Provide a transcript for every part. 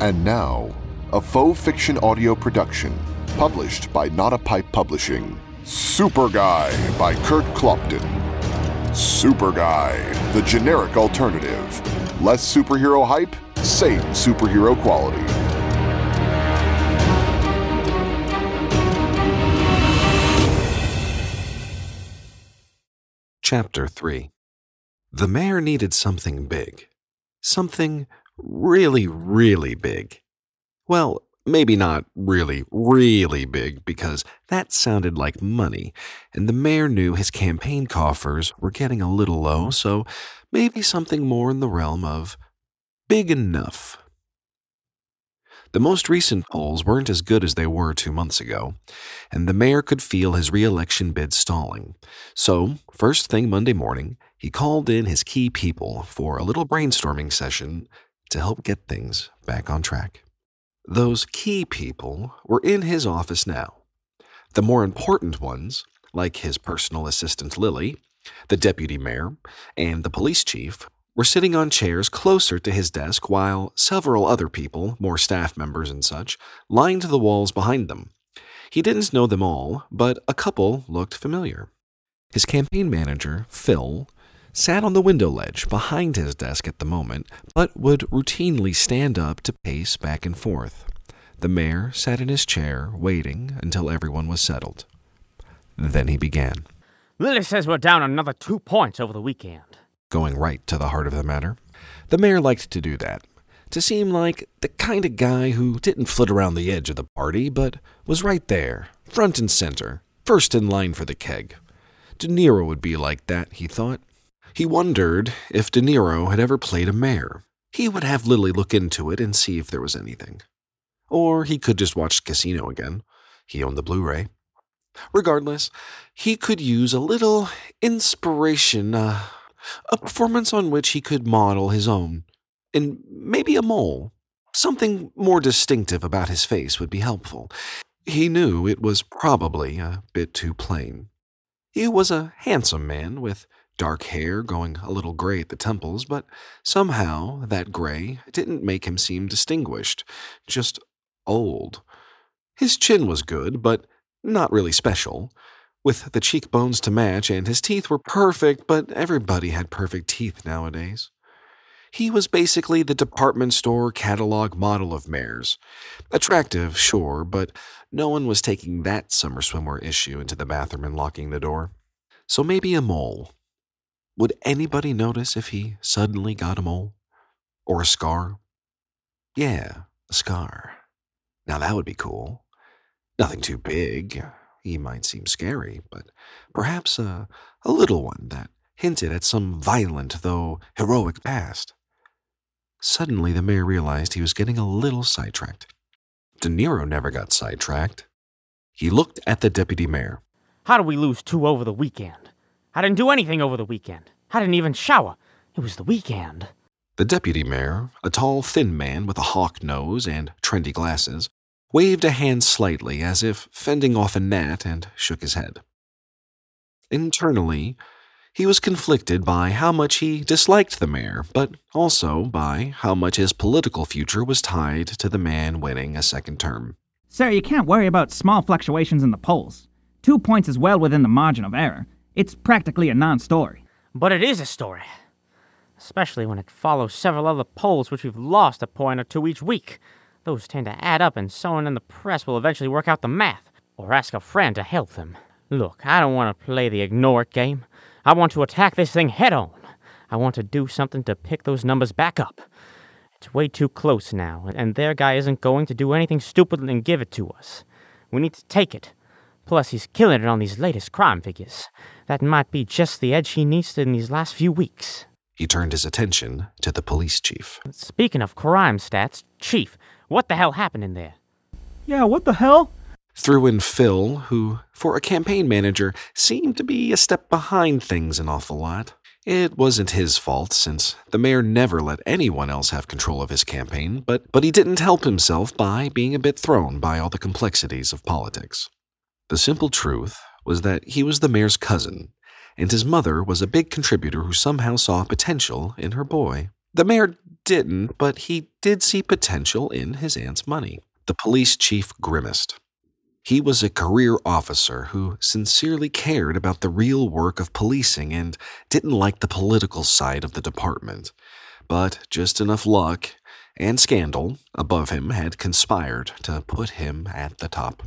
And now, a faux fiction audio production published by Not a Pipe Publishing. Super Guy by Kurt Clopton. Super Guy, the generic alternative. Less superhero hype, same superhero quality. Chapter 3 The mayor needed something big. Something really, really big. Well, maybe not really, really big, because that sounded like money, and the mayor knew his campaign coffers were getting a little low, so maybe something more in the realm of big enough. The most recent polls weren't as good as they were two months ago, and the mayor could feel his re-election bid stalling. So, first thing Monday morning, he called in his key people for a little brainstorming session to help get things back on track. Those key people were in his office now. The more important ones, like his personal assistant Lily, the deputy mayor, and the police chief, were sitting on chairs closer to his desk while several other people, more staff members and such, lined the walls behind them. He didn't know them all, but a couple looked familiar. His campaign manager, Phil, sat on the window ledge behind his desk at the moment, but would routinely stand up to pace back and forth. The mayor sat in his chair, waiting until everyone was settled. Then he began, Lily says we're down another two points over the weekend. going right to the heart of the matter. The mayor liked to do that, to seem like the kind of guy who didn't flit around the edge of the party, but was right there, front and center, first in line for the keg. De Niro would be like that, he thought. He wondered if De Niro had ever played a mayor. He would have Lily look into it and see if there was anything. Or he could just watch Casino again. He owned the Blu ray. Regardless, he could use a little inspiration, uh, a performance on which he could model his own. And maybe a mole. Something more distinctive about his face would be helpful. He knew it was probably a bit too plain. He was a handsome man with dark hair going a little gray at the temples, but somehow that gray didn't make him seem distinguished, just old. His chin was good, but not really special, with the cheekbones to match, and his teeth were perfect, but everybody had perfect teeth nowadays. He was basically the department store catalog model of mayors. Attractive, sure, but no one was taking that summer swimwear issue into the bathroom and locking the door. So maybe a mole. Would anybody notice if he suddenly got a mole? Or a scar? Yeah, a scar. Now that would be cool. Nothing too big. He might seem scary, but perhaps a, a little one that hinted at some violent, though heroic past. Suddenly, the mayor realized he was getting a little sidetracked. De Niro never got sidetracked. He looked at the deputy mayor. How do we lose two over the weekend? I didn't do anything over the weekend. I didn't even shower. It was the weekend. The deputy mayor, a tall, thin man with a hawk nose and trendy glasses, waved a hand slightly as if fending off a gnat and shook his head. Internally, he was conflicted by how much he disliked the mayor, but also by how much his political future was tied to the man winning a second term. Sir, you can't worry about small fluctuations in the polls. Two points is well within the margin of error. It's practically a non story. But it is a story. Especially when it follows several other polls which we've lost a point or two each week. Those tend to add up, and someone in the press will eventually work out the math, or ask a friend to help them. Look, I don't want to play the ignore it game. I want to attack this thing head on. I want to do something to pick those numbers back up. It's way too close now, and their guy isn't going to do anything stupid and give it to us. We need to take it. Plus, he's killing it on these latest crime figures. That might be just the edge he needs in these last few weeks. He turned his attention to the police chief. Speaking of crime stats, Chief, what the hell happened in there? Yeah, what the hell? Threw in Phil, who, for a campaign manager, seemed to be a step behind things an awful lot. It wasn't his fault, since the mayor never let anyone else have control of his campaign, but, but he didn't help himself by being a bit thrown by all the complexities of politics. The simple truth was that he was the mayor's cousin, and his mother was a big contributor who somehow saw potential in her boy. The mayor didn't, but he did see potential in his aunt's money. The police chief grimaced. He was a career officer who sincerely cared about the real work of policing and didn't like the political side of the department. But just enough luck and scandal above him had conspired to put him at the top.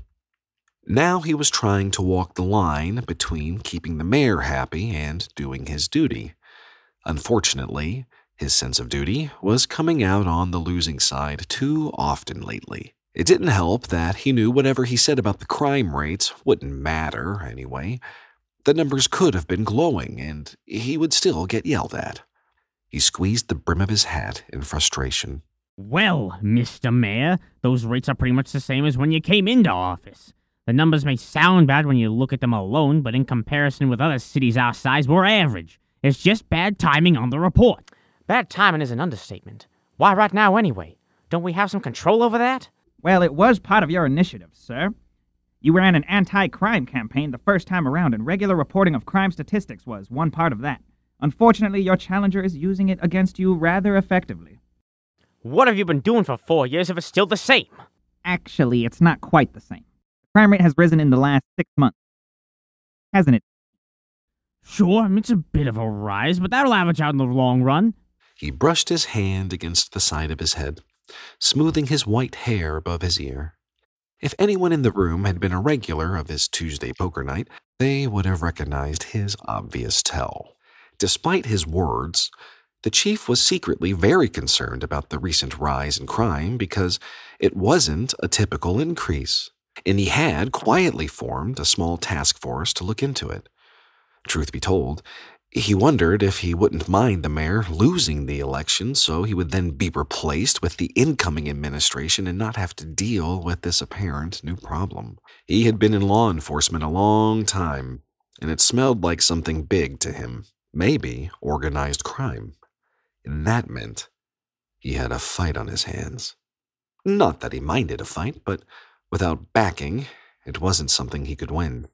Now he was trying to walk the line between keeping the mayor happy and doing his duty. Unfortunately, his sense of duty was coming out on the losing side too often lately. It didn't help that he knew whatever he said about the crime rates wouldn't matter anyway. The numbers could have been glowing, and he would still get yelled at. He squeezed the brim of his hat in frustration. Well, Mr. Mayor, those rates are pretty much the same as when you came into office. The numbers may sound bad when you look at them alone, but in comparison with other cities our size, we're average. It's just bad timing on the report. Bad timing is an understatement. Why right now, anyway? Don't we have some control over that? Well, it was part of your initiative, sir. You ran an anti crime campaign the first time around, and regular reporting of crime statistics was one part of that. Unfortunately, your challenger is using it against you rather effectively. What have you been doing for four years if it's still the same? Actually, it's not quite the same. The crime rate has risen in the last six months. Hasn't it? Sure, it's a bit of a rise, but that'll average out in the long run. He brushed his hand against the side of his head smoothing his white hair above his ear. If anyone in the room had been a regular of his Tuesday poker night, they would have recognized his obvious tell. Despite his words, the chief was secretly very concerned about the recent rise in crime because it wasn't a typical increase, and he had quietly formed a small task force to look into it. Truth be told, he wondered if he wouldn't mind the mayor losing the election so he would then be replaced with the incoming administration and not have to deal with this apparent new problem. He had been in law enforcement a long time, and it smelled like something big to him maybe organized crime. And that meant he had a fight on his hands. Not that he minded a fight, but without backing, it wasn't something he could win.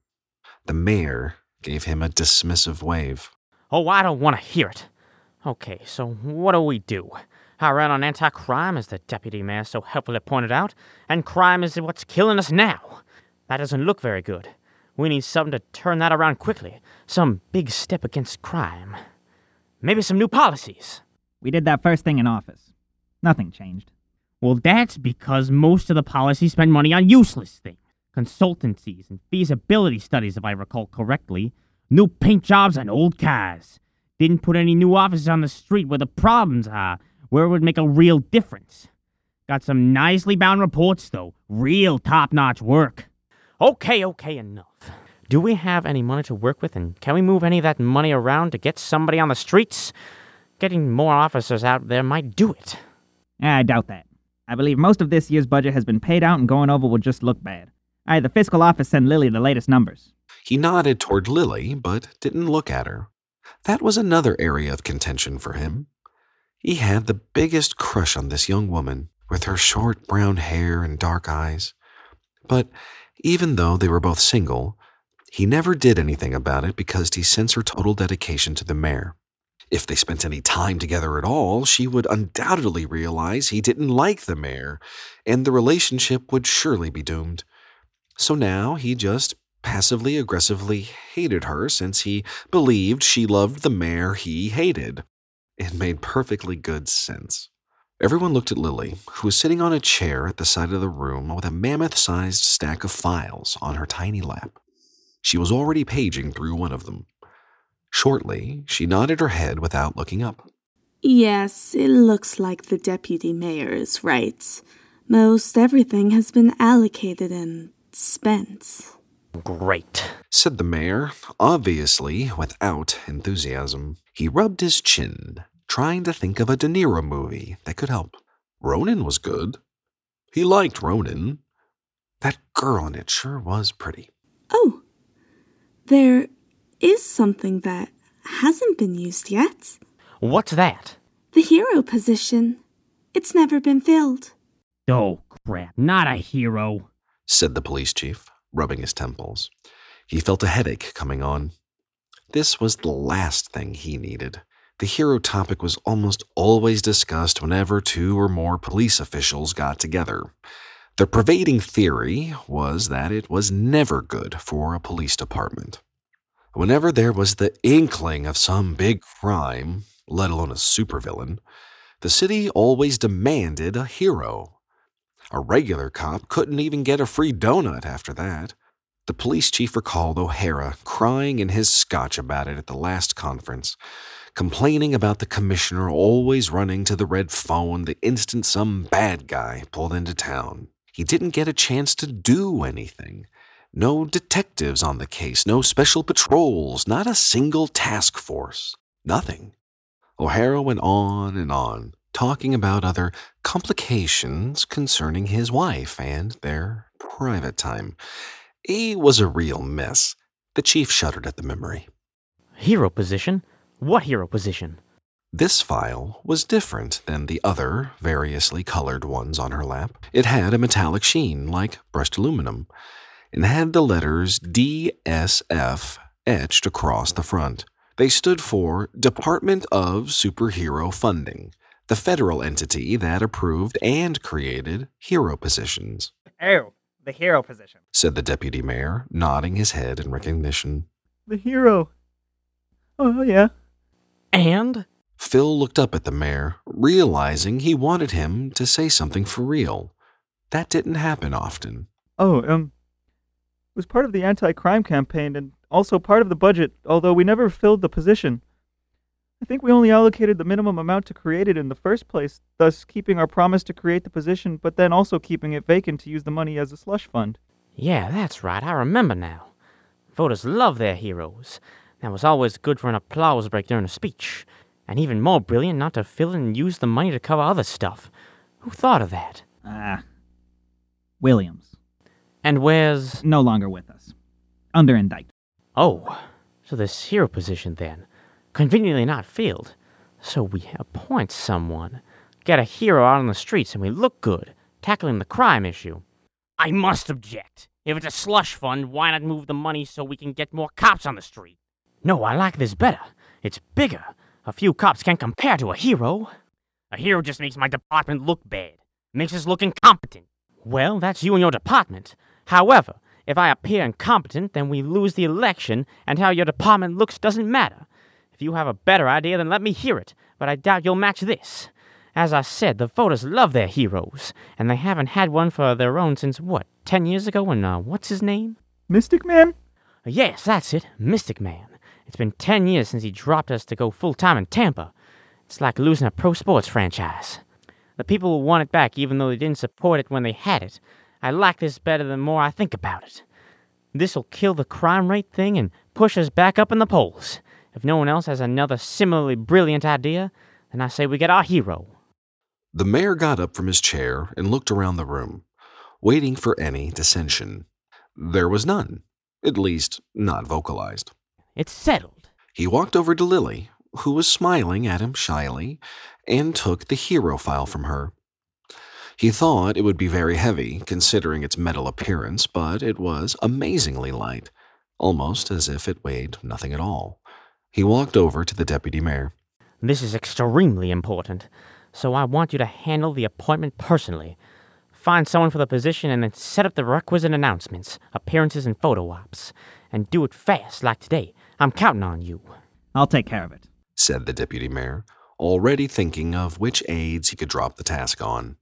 The mayor gave him a dismissive wave. Oh, I don't want to hear it. Okay, so what do we do? I ran on anti crime, as the deputy mayor so helpfully pointed out, and crime is what's killing us now. That doesn't look very good. We need something to turn that around quickly. Some big step against crime. Maybe some new policies. We did that first thing in office. Nothing changed. Well, that's because most of the policies spend money on useless things consultancies and feasibility studies, if I recall correctly, New paint jobs on old cars. Didn't put any new offices on the street where the problems are, where it would make a real difference. Got some nicely bound reports, though. Real top notch work. Okay, okay, enough. Do we have any money to work with, and can we move any of that money around to get somebody on the streets? Getting more officers out there might do it. I doubt that. I believe most of this year's budget has been paid out, and going over will just look bad. I had the fiscal office send Lily the latest numbers. He nodded toward Lily, but didn't look at her. That was another area of contention for him. He had the biggest crush on this young woman, with her short brown hair and dark eyes. But even though they were both single, he never did anything about it because he sensed her total dedication to the mayor. If they spent any time together at all, she would undoubtedly realize he didn't like the mayor, and the relationship would surely be doomed. So now he just passively aggressively hated her since he believed she loved the mayor he hated. It made perfectly good sense. Everyone looked at Lily, who was sitting on a chair at the side of the room with a mammoth sized stack of files on her tiny lap. She was already paging through one of them. Shortly, she nodded her head without looking up. Yes, it looks like the deputy mayor is right. Most everything has been allocated and spent. Great, said the mayor, obviously without enthusiasm. He rubbed his chin, trying to think of a De Niro movie that could help. Ronin was good. He liked Ronin. That girl in it sure was pretty. Oh, there is something that hasn't been used yet. What's that? The hero position. It's never been filled. Oh, crap, not a hero, said the police chief rubbing his temples. He felt a headache coming on. This was the last thing he needed. The hero topic was almost always discussed whenever two or more police officials got together. The pervading theory was that it was never good for a police department. Whenever there was the inkling of some big crime, let alone a supervillain, the city always demanded a hero. A regular cop couldn't even get a free donut after that. The police chief recalled O'Hara crying in his scotch about it at the last conference, complaining about the commissioner always running to the red phone the instant some bad guy pulled into town. He didn't get a chance to do anything. No detectives on the case, no special patrols, not a single task force. Nothing. O'Hara went on and on, talking about other complications concerning his wife and their private time. He was a real mess. The chief shuddered at the memory. Hero position? What hero position? This file was different than the other variously colored ones on her lap. It had a metallic sheen, like brushed aluminum, and had the letters DSF etched across the front. They stood for Department of Superhero Funding, the federal entity that approved and created hero positions, Oh, the hero position. said the deputy mayor, nodding his head in recognition. The hero. Oh, yeah. And? Phil looked up at the mayor, realizing he wanted him to say something for real. That didn't happen often. Oh, um, it was part of the anti-crime campaign and also part of the budget, although we never filled the position. I think we only allocated the minimum amount to create it in the first place, thus keeping our promise to create the position, but then also keeping it vacant to use the money as a slush fund. Yeah, that's right, I remember now. Voters love their heroes. That was always good for an applause break during a speech. And even more brilliant not to fill in and use the money to cover other stuff. Who thought of that? Ah. Williams. And where's. No longer with us. Under indictment. Oh, so this hero position then. Conveniently not filled. So we appoint someone, get a hero out on the streets, and we look good, tackling the crime issue. I must object. If it's a slush fund, why not move the money so we can get more cops on the street? No, I like this better. It's bigger. A few cops can't compare to a hero. A hero just makes my department look bad. Makes us look incompetent. Well, that's you and your department. However, if I appear incompetent, then we lose the election, and how your department looks doesn't matter. If you have a better idea, then let me hear it, but I doubt you'll match this. As I said, the voters love their heroes, and they haven't had one for their own since what, ten years ago when, uh, what's his name? Mystic Man? Yes, that's it, Mystic Man. It's been ten years since he dropped us to go full time in Tampa. It's like losing a pro sports franchise. The people will want it back even though they didn't support it when they had it. I like this better the more I think about it. This'll kill the crime rate thing and push us back up in the polls. If no one else has another similarly brilliant idea, then I say we get our hero. The mayor got up from his chair and looked around the room, waiting for any dissension. There was none, at least not vocalized. It's settled. He walked over to Lily, who was smiling at him shyly, and took the hero file from her. He thought it would be very heavy, considering its metal appearance, but it was amazingly light, almost as if it weighed nothing at all. He walked over to the deputy mayor. This is extremely important, so I want you to handle the appointment personally. Find someone for the position and then set up the requisite announcements, appearances, and photo ops. And do it fast, like today. I'm counting on you. I'll take care of it. said the deputy mayor, already thinking of which aides he could drop the task on.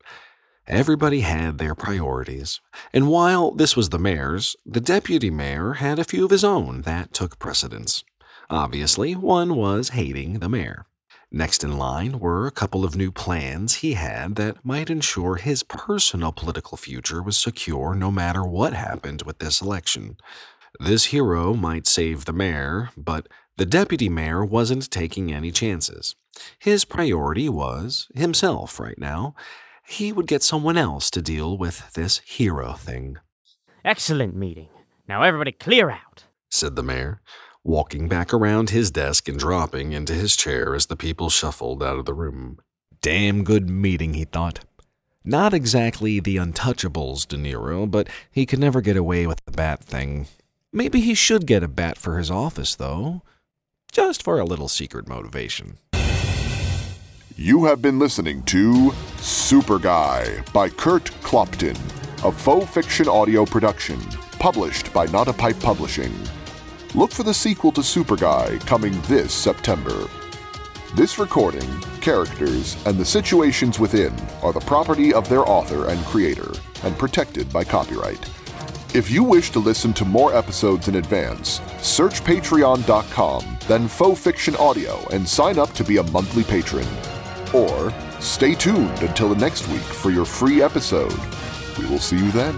Everybody had their priorities, and while this was the mayor's, the deputy mayor had a few of his own that took precedence. Obviously, one was hating the mayor. Next in line were a couple of new plans he had that might ensure his personal political future was secure no matter what happened with this election. This hero might save the mayor, but the deputy mayor wasn't taking any chances. His priority was himself right now. He would get someone else to deal with this hero thing, Excellent meeting. Now everybody clear out. said the mayor, walking back around his desk and dropping into his chair as the people shuffled out of the room. Damn good meeting, he thought. Not exactly the Untouchables De Niro, but he could never get away with the bat thing. Maybe he should get a bat for his office, though. Just for a little secret motivation. You have been listening to Super Guy by Kurt Clopton, a faux fiction audio production, published by Not a Pipe Publishing. Look for the sequel to Super Guy coming this September. This recording, characters, and the situations within are the property of their author and creator and protected by copyright. If you wish to listen to more episodes in advance, search patreon.com, then Faux Fiction Audio, and sign up to be a monthly patron. Or stay tuned until the next week for your free episode. We will see you then.